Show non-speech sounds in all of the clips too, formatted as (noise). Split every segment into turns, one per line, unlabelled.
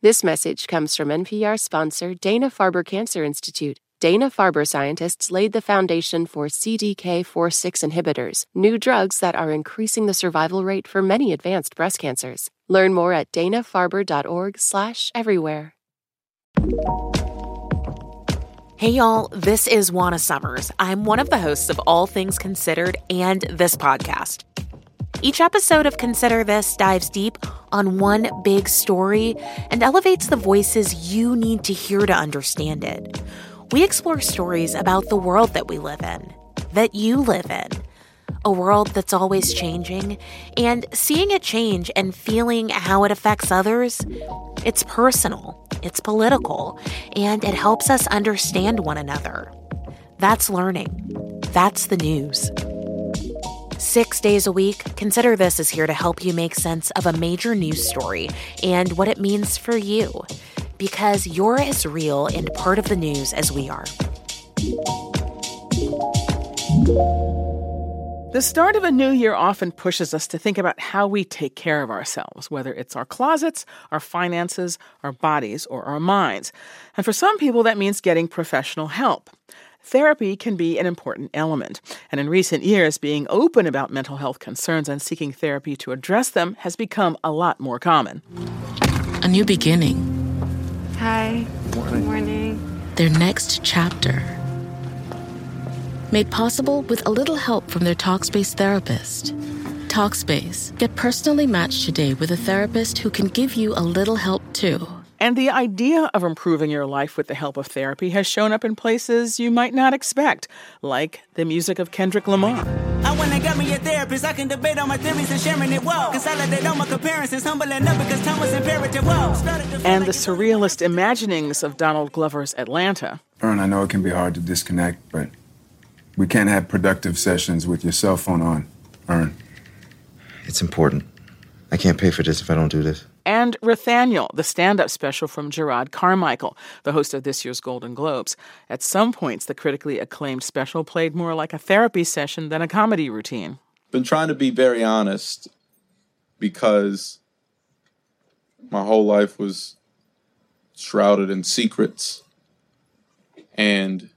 This message comes from NPR sponsor Dana Farber Cancer Institute. Dana Farber scientists laid the foundation for CDK4/6 inhibitors, new drugs that are increasing the survival rate for many advanced breast cancers. Learn more at danafarber.org/everywhere.
Hey y'all, this is Juana Summers. I'm one of the hosts of All Things Considered and this podcast. Each episode of Consider This dives deep on one big story and elevates the voices you need to hear to understand it. We explore stories about the world that we live in, that you live in, a world that's always changing, and seeing it change and feeling how it affects others. It's personal, it's political, and it helps us understand one another. That's learning. That's the news. Six days a week, Consider This is here to help you make sense of a major news story and what it means for you. Because you're as real and part of the news as we are.
The start of a new year often pushes us to think about how we take care of ourselves, whether it's our closets, our finances, our bodies, or our minds. And for some people, that means getting professional help. Therapy can be an important element, and in recent years, being open about mental health concerns and seeking therapy to address them has become a lot more common.
A new beginning.
Hi. Good morning.
Their next chapter. Made possible with a little help from their Talkspace therapist. Talkspace. Get personally matched today with a therapist who can give you a little help too.
And the idea of improving your life with the help of therapy has shown up in places you might not expect, like the music of Kendrick Lamar.
I went and got me a therapist. I can debate on my theories and sharing it. Whoa. Consolidate all my comparisons. Humble enough because time was imperative. Whoa.
And the surrealist imaginings of Donald Glover's Atlanta.
Earn, I know it can be hard to disconnect, but we can't have productive sessions with your cell phone on. Earn.
It's important. I can't pay for this if I don't do this
and Rothaniel, the stand up special from Jerrod Carmichael, the host of this year's Golden Globes. At some points, the critically acclaimed special played more like a therapy session than a comedy routine.
Been trying to be very honest because my whole life was shrouded in secrets and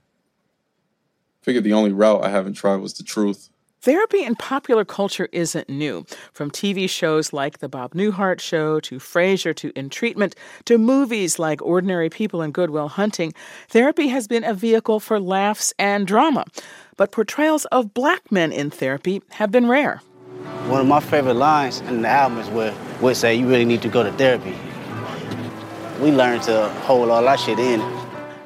figured the only route I haven't tried was the truth.
Therapy in popular culture isn't new. From TV shows like The Bob Newhart Show to Frasier to In Treatment to movies like Ordinary People and Good Will Hunting, therapy has been a vehicle for laughs and drama. But portrayals of black men in therapy have been rare.
One of my favorite lines in the album is where we say you really need to go to therapy. We learned to hold all that shit in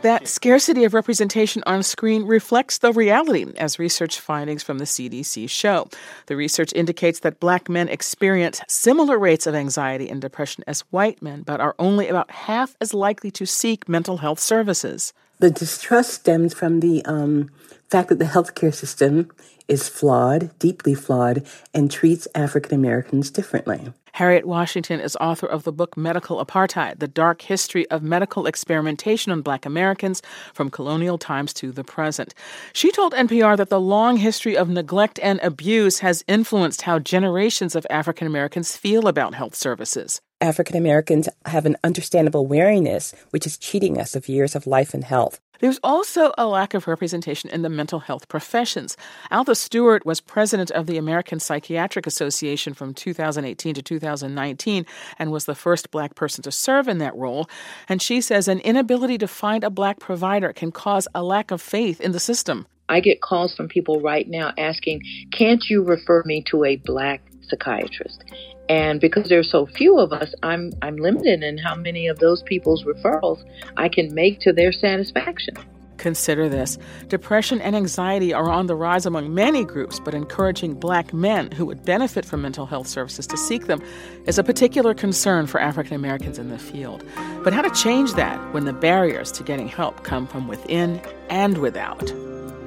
that scarcity of representation on screen reflects the reality, as research findings from the CDC show. The research indicates that black men experience similar rates of anxiety and depression as white men, but are only about half as likely to seek mental health services.
The distrust stems from the um, fact that the healthcare system is flawed, deeply flawed, and treats African Americans differently.
Harriet Washington is author of the book Medical Apartheid The Dark History of Medical Experimentation on Black Americans from Colonial Times to the Present. She told NPR that the long history of neglect and abuse has influenced how generations of African Americans feel about health services.
African Americans have an understandable wariness, which is cheating us of years of life and health.
There's also a lack of representation in the mental health professions. Altha Stewart was president of the American Psychiatric Association from 2018 to 2019 and was the first black person to serve in that role. And she says an inability to find a black provider can cause a lack of faith in the system.
I get calls from people right now asking, Can't you refer me to a black psychiatrist? And because there's so few of us, I'm I'm limited in how many of those people's referrals I can make to their satisfaction.
Consider this. Depression and anxiety are on the rise among many groups, but encouraging black men who would benefit from mental health services to seek them is a particular concern for African Americans in the field. But how to change that when the barriers to getting help come from within and without?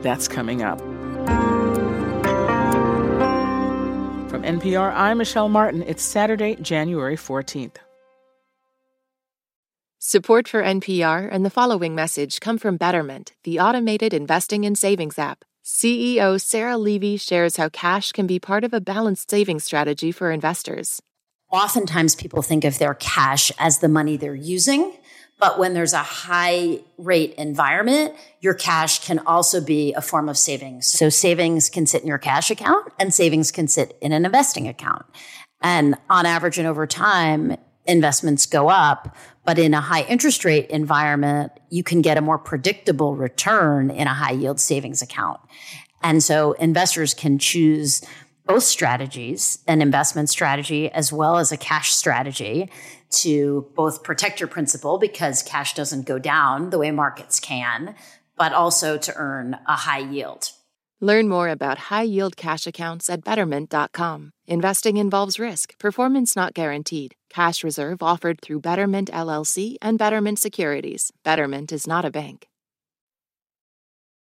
That's coming up. From NPR, I'm Michel Martin. It's Saturday, January 14th.
Support for NPR and the following message come from Betterment, the automated investing and savings app. CEO Sarah Levy shares how cash can be part of a balanced savings strategy for investors.
oftentimes people think of their cash as the money they're using. But when there's a high rate environment, your cash can also be a form of savings. So savings can sit in your cash account and savings can sit in an investing account. And on average and over time, investments go up. But in a high interest rate environment, you can get a more predictable return in a high yield savings account. And so investors can choose both strategies, an investment strategy as well as a cash strategy to both protect your principal because cash doesn't go down the way markets can, but also to earn a high yield.
Learn more about high yield cash accounts at betterment.com. Investing involves risk, performance not guaranteed. Cash reserve offered through Betterment LLC and Betterment Securities. Betterment is not a bank.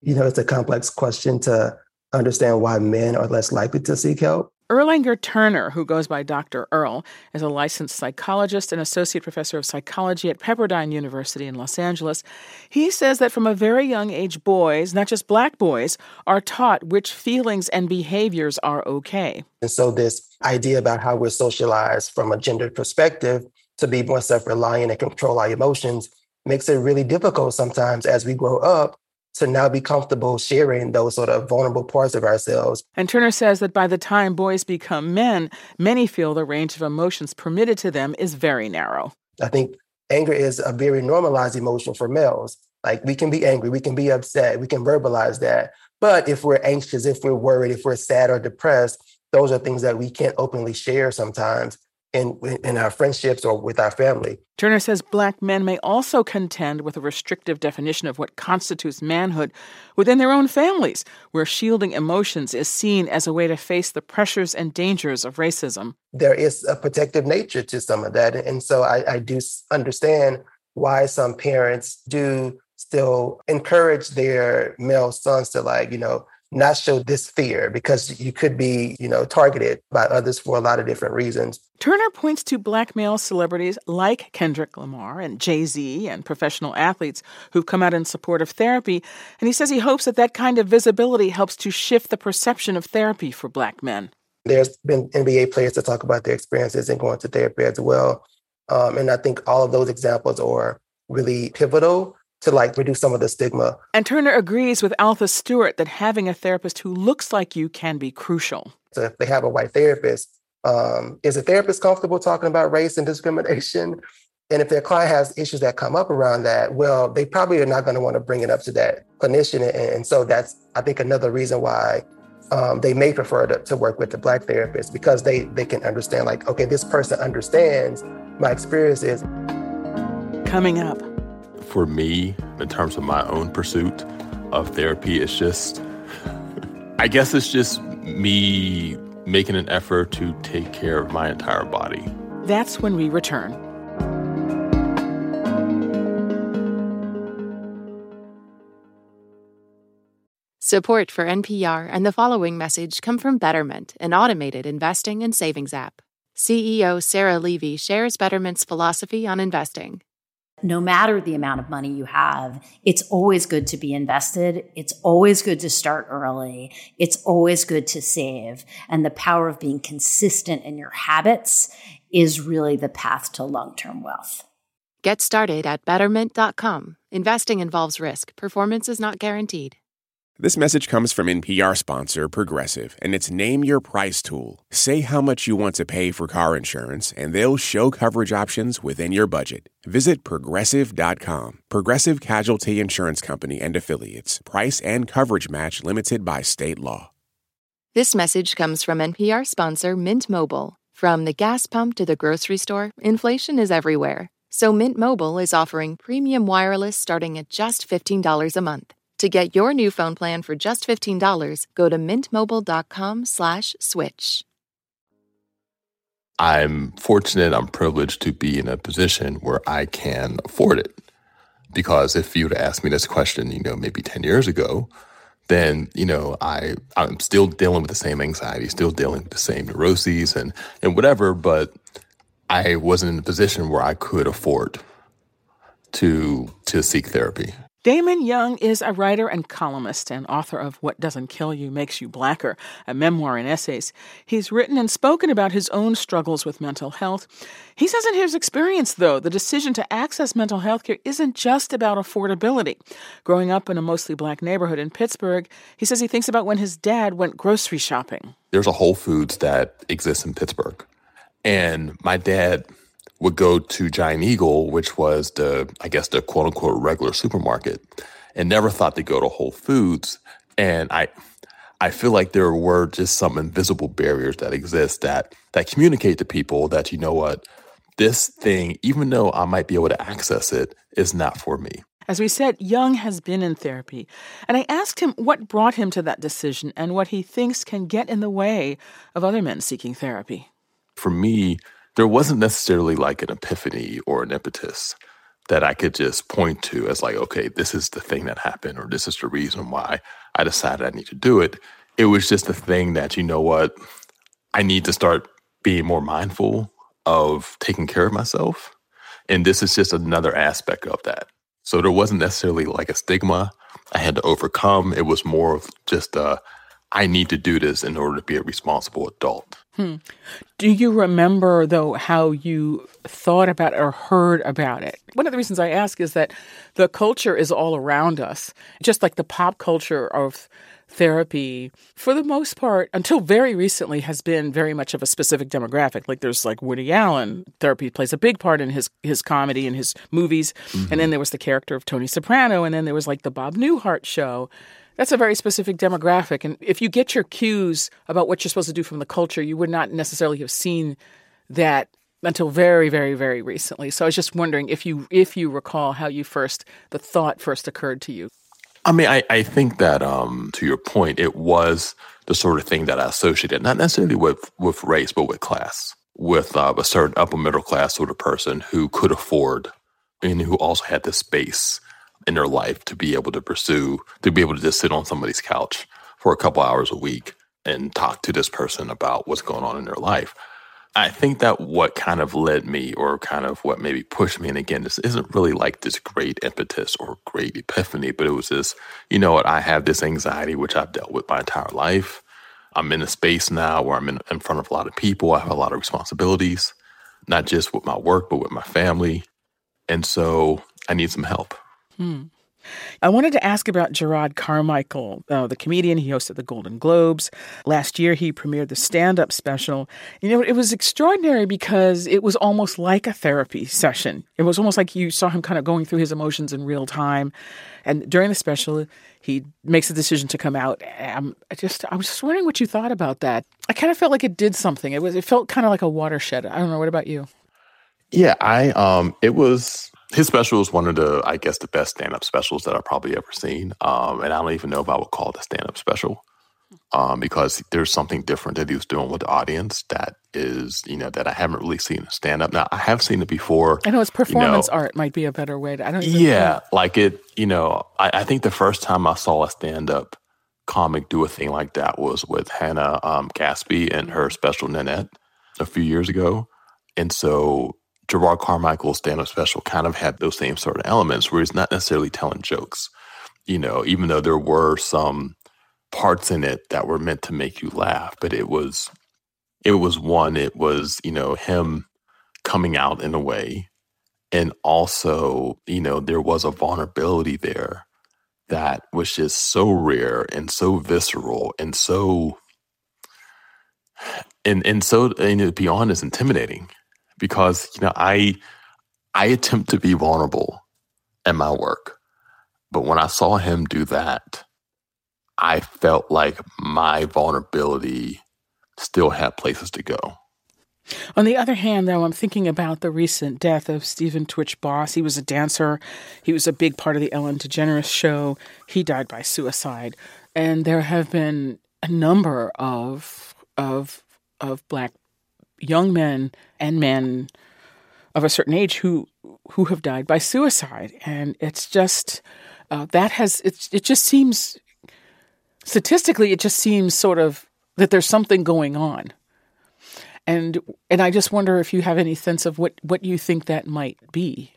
You know, it's a complex question to understand why men are less likely to seek help.
Erlanger Turner, who goes by Dr. Earl, is a licensed psychologist and associate professor of psychology at Pepperdine University in Los Angeles. He says that from a very young age, boys, not just black boys, are taught which feelings and behaviors are okay.
And so, this idea about how we're socialized from a gender perspective to be more self reliant and control our emotions makes it really difficult sometimes as we grow up to now be comfortable sharing those sort of vulnerable parts of ourselves.
And Turner says that by the time boys become men, many feel the range of emotions permitted to them is very narrow.
I think anger is a very normalized emotion for males. Like we can be angry, we can be upset, we can verbalize that. But if we're anxious, if we're worried, if we're sad or depressed, those are things that we can't openly share sometimes in, in our friendships or with our family.
Turner says black men may also contend with a restrictive definition of what constitutes manhood within their own families, where shielding emotions is seen as a way to face the pressures and dangers of racism.
There is a protective nature to some of that. And so I, I do understand why some parents do still encourage their male sons to, like, you know, not show this fear because you could be, you know, targeted by others for a lot of different reasons.
Turner points to black male celebrities like Kendrick Lamar and Jay-Z and professional athletes who've come out in support of therapy, and he says he hopes that that kind of visibility helps to shift the perception of therapy for black men.
There's been NBA players to talk about their experiences and going to therapy as well. Um, and I think all of those examples are really pivotal to like reduce some of the stigma.
And Turner agrees with Altha Stewart that having a therapist who looks like you can be crucial.
So if they have a white therapist, um, is a therapist comfortable talking about race and discrimination? (laughs) And if their client has issues that come up around that, well, they probably are not going to want to bring it up to that clinician. And, and so that's, I think, another reason why um, they may prefer to, to work with the black therapist because they they can understand, like, okay, this person understands my experiences.
Coming up
for me, in terms of my own pursuit of therapy, it's just, (laughs) I guess it's just me making an effort to take care of my entire body.
That's when we return.
Support for NPR and the following message come from Betterment, an automated investing and savings app. CEO Sarah Levy shares Betterment's philosophy on investing
no matter the amount of money you have, it's always good to be invested. It's always good to start early. It's always good to save. And the power of being consistent in your habits is really the path to long term wealth.
Get started at betterment.com. Investing involves risk, performance is not guaranteed.
This message comes from NPR sponsor Progressive and its Name Your Price tool. Say how much you want to pay for car insurance, and they'll show coverage options within your budget. Visit progressive.com. Progressive Casualty Insurance Company and Affiliates. Price and coverage match limited by state law.
This message comes from NPR sponsor Mint Mobile. From the gas pump to the grocery store, inflation is everywhere. So Mint Mobile is offering premium wireless starting at just $15 a month. To get your new phone plan for just $15, go to mintmobile.com slash switch.
I'm fortunate, I'm privileged to be in a position where I can afford it. Because if you would asked me this question, you know, maybe 10 years ago, then, you know, I, I'm still dealing with the same anxiety, still dealing with the same neuroses and, and whatever, but I wasn't in a position where I could afford to to seek therapy.
Damon Young is a writer and columnist and author of What Doesn't Kill You Makes You Blacker, a memoir and essays. He's written and spoken about his own struggles with mental health. He says in his experience, though, the decision to access mental health care isn't just about affordability. Growing up in a mostly black neighborhood in Pittsburgh, he says he thinks about when his dad went grocery shopping.
There's a Whole Foods that exists in Pittsburgh. And my dad would go to Giant Eagle, which was the, I guess, the quote unquote regular supermarket, and never thought to go to Whole Foods. And I, I feel like there were just some invisible barriers that exist that that communicate to people that you know what, this thing, even though I might be able to access it, is not for me.
As we said, Young has been in therapy, and I asked him what brought him to that decision and what he thinks can get in the way of other men seeking therapy.
For me, there wasn't necessarily like an epiphany or an impetus that I could just point to as like, okay, this is the thing that happened, or this is the reason why I decided I need to do it. It was just a thing that, you know what, I need to start being more mindful of taking care of myself. And this is just another aspect of that. So there wasn't necessarily like a stigma I had to overcome. It was more of just a, I need to do this in order to be a responsible adult.
Hmm. Do you remember, though, how you thought about or heard about it? One of the reasons I ask is that the culture is all around us, just like the pop culture of therapy, for the most part, until very recently, has been very much of a specific demographic. Like there's like Woody Allen, therapy plays a big part in his his comedy and his movies, mm-hmm. and then there was the character of Tony Soprano, and then there was like the Bob Newhart show that's a very specific demographic. And if you get your cues about what you're supposed to do from the culture, you would not necessarily have seen that until very, very, very recently. So I was just wondering if you if you recall how you first the thought first occurred to you.
I mean, I, I think that um, to your point, it was the sort of thing that I associated not necessarily with with race, but with class, with uh, a certain upper middle class sort of person who could afford and who also had the space in their life to be able to pursue, to be able to just sit on somebody's couch for a couple hours a week and talk to this person about what's going on in their life. I think that what kind of led me, or kind of what maybe pushed me, and again, this isn't really like this great impetus or great epiphany, but it was this, you know what, I have this anxiety, which I've dealt with my entire life. I'm in a space now where I'm in, in front of a lot of people. I have a lot of responsibilities, not just with my work, but with my family. And so I need some help.
Hmm. I wanted to ask about Jerrod Carmichael, uh, the comedian. He hosted the Golden Globes. Last year, he premiered the stand up special. You know, it was extraordinary because it was almost like a therapy session. It was almost like you saw him kind of going through his emotions in real time. And during the special, he makes a decision to come out. Um, I just, I was just wondering what you thought about that. I kind of felt like it did something. It was, it felt kind of like a watershed. I don't know. What about you?
Yeah, I, um, it was his special is one of the, I guess, the best stand up specials that I've probably ever seen. Um, and I don't even know if I would call it a stand up special um, because there's something different that he was doing with the audience that is, you know, that I haven't really seen in stand up. Now, I have seen it before.
I know it's performance you know, art might be a better way to, I don't
Yeah, know. like it, you know, I, I, think the first time I saw a stand up comic do a thing like that was with Hannah um, and her special Nanette a few years ago. And so Jerrod Carmichael's stand-up special kind of had those same sort of elements where he's not necessarily telling jokes. You know, even though there were some parts in it that were meant to make you laugh, but it was it was one, it was, you know, him coming out in a way. And also, you know, there was a vulnerability there that was just so rare and so visceral and so and and so and to be honest, intimidating because you know I I attempt to be vulnerable in my work, but when I saw him do that, I felt like my vulnerability still had places to go.
On the other hand, though, I'm thinking about the recent death of Stephen Twitch Boss. He was a dancer. He was a big part of the Ellen DeGeneres show. He died by suicide, and there have been a number of of of black young men and men of a certain age who who have died by suicide, and it's just uh, that has it. It just seems statistically, it just seems sort of that there's something going on, and and I just wonder if you have any sense of what what you think that might be.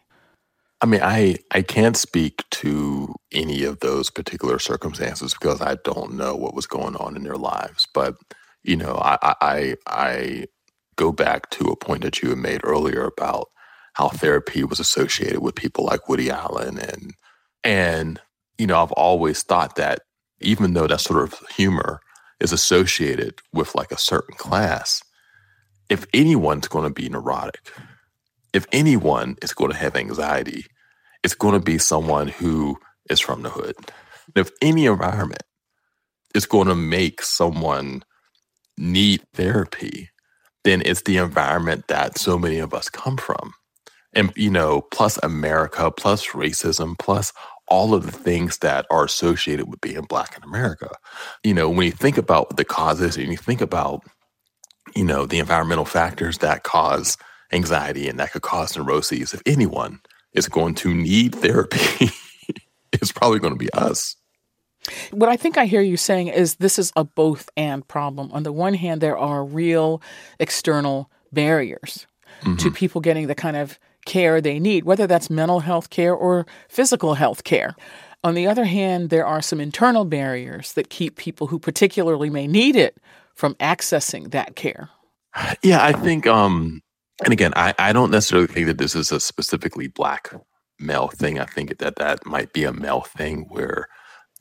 I mean, I I can't speak to any of those particular circumstances because I don't know what was going on in their lives. But you know, I I I go back to a point that you had made earlier about how therapy was associated with people like Woody Allen and and you know, I've always thought that even though that sort of humor is associated with like a certain class, if anyone's going to be neurotic, if anyone is going to have anxiety, it's going to be someone who is from the hood. If any environment is going to make someone need therapy, then it's the environment that so many of us come from. And, you know, plus America, plus racism, plus all of the things that are associated with being Black in America. You know, when you think about the causes and you think about, you know, the environmental factors that cause anxiety and that could cause neuroses, if anyone is going to need therapy, (laughs) it's probably going to be us.
What I think I hear you saying is this is a both and problem. On the one hand, there are real external barriers mm-hmm. to people getting the kind of care they need, whether that's mental health care or physical health care. On the other hand, there are some internal barriers that keep people who particularly may need it from accessing that care.
Yeah, I think um, and again, I, I don't necessarily think that this is a specifically black male thing. I think that that might be a male thing where,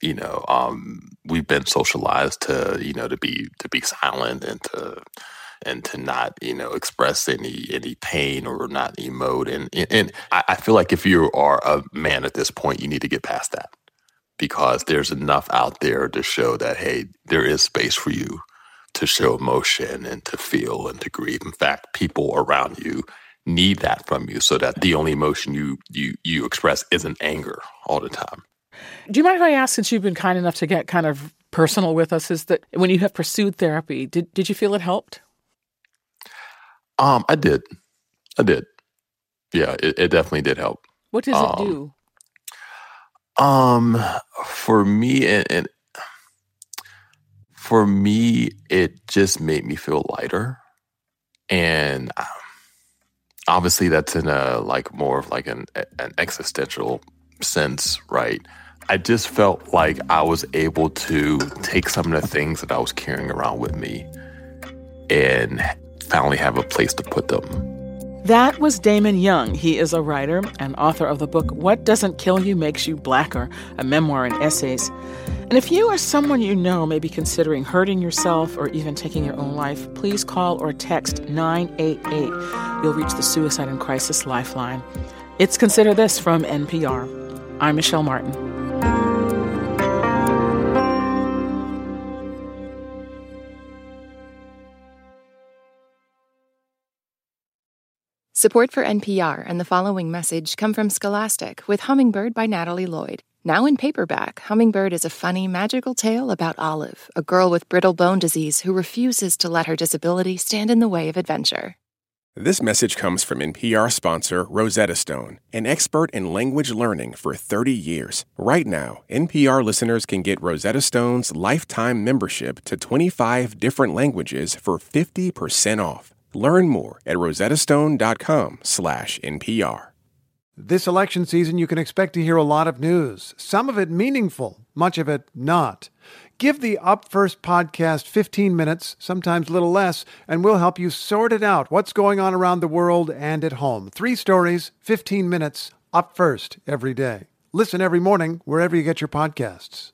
you know, um, we've been socialized to, you know, to be to be silent and to and to not, you know, express any any pain or not emote. And and I, I feel like if you are a man at this point, you need to get past that because there's enough out there to show that hey, there is space for you to show emotion and to feel and to grieve. In fact, people around you need that from you so that the only emotion you you you express isn't anger all the time.
Do you mind if I ask, since you've been kind enough to get kind of personal with us, is that when you have pursued therapy, did did you feel it helped?
Um, I did. I did. Yeah, it, it definitely did help.
What does um, it do?
Um, for me, and, and for me, it just made me feel lighter. And um, obviously that's in a like more of like an, an existential sense, right? I just felt like I was able to take some of the things that I was carrying around with me and finally have a place to put them.
That was Damon Young. He is a writer and author of the book What Doesn't Kill You Makes You Blacker, a memoir and essays. And if you or someone you know may be considering hurting yourself or even taking your own life, please call or text 988. You'll reach the Suicide and Crisis Lifeline. It's Consider This from NPR. I'm Michel Martin.
Support for NPR and the following message come from Scholastic with Hummingbird by Natalie Lloyd. Now in paperback, Hummingbird is a funny, magical tale about Olive, a girl with brittle bone disease who refuses to let her disability stand in the way of adventure.
This message comes from NPR sponsor Rosetta Stone, an expert in language learning for 30 years. Right now, NPR listeners can get Rosetta Stone's lifetime membership to 25 different languages for 50% off. Learn more at rosettastone.com/npr.
This election season, you can expect to hear a lot of news, some of it meaningful, much of it not. Give the Up First podcast 15 minutes, sometimes a little less, and we'll help you sort it out what's going on around the world and at home. Three stories, 15 minutes, up first every day. Listen every morning wherever you get your podcasts.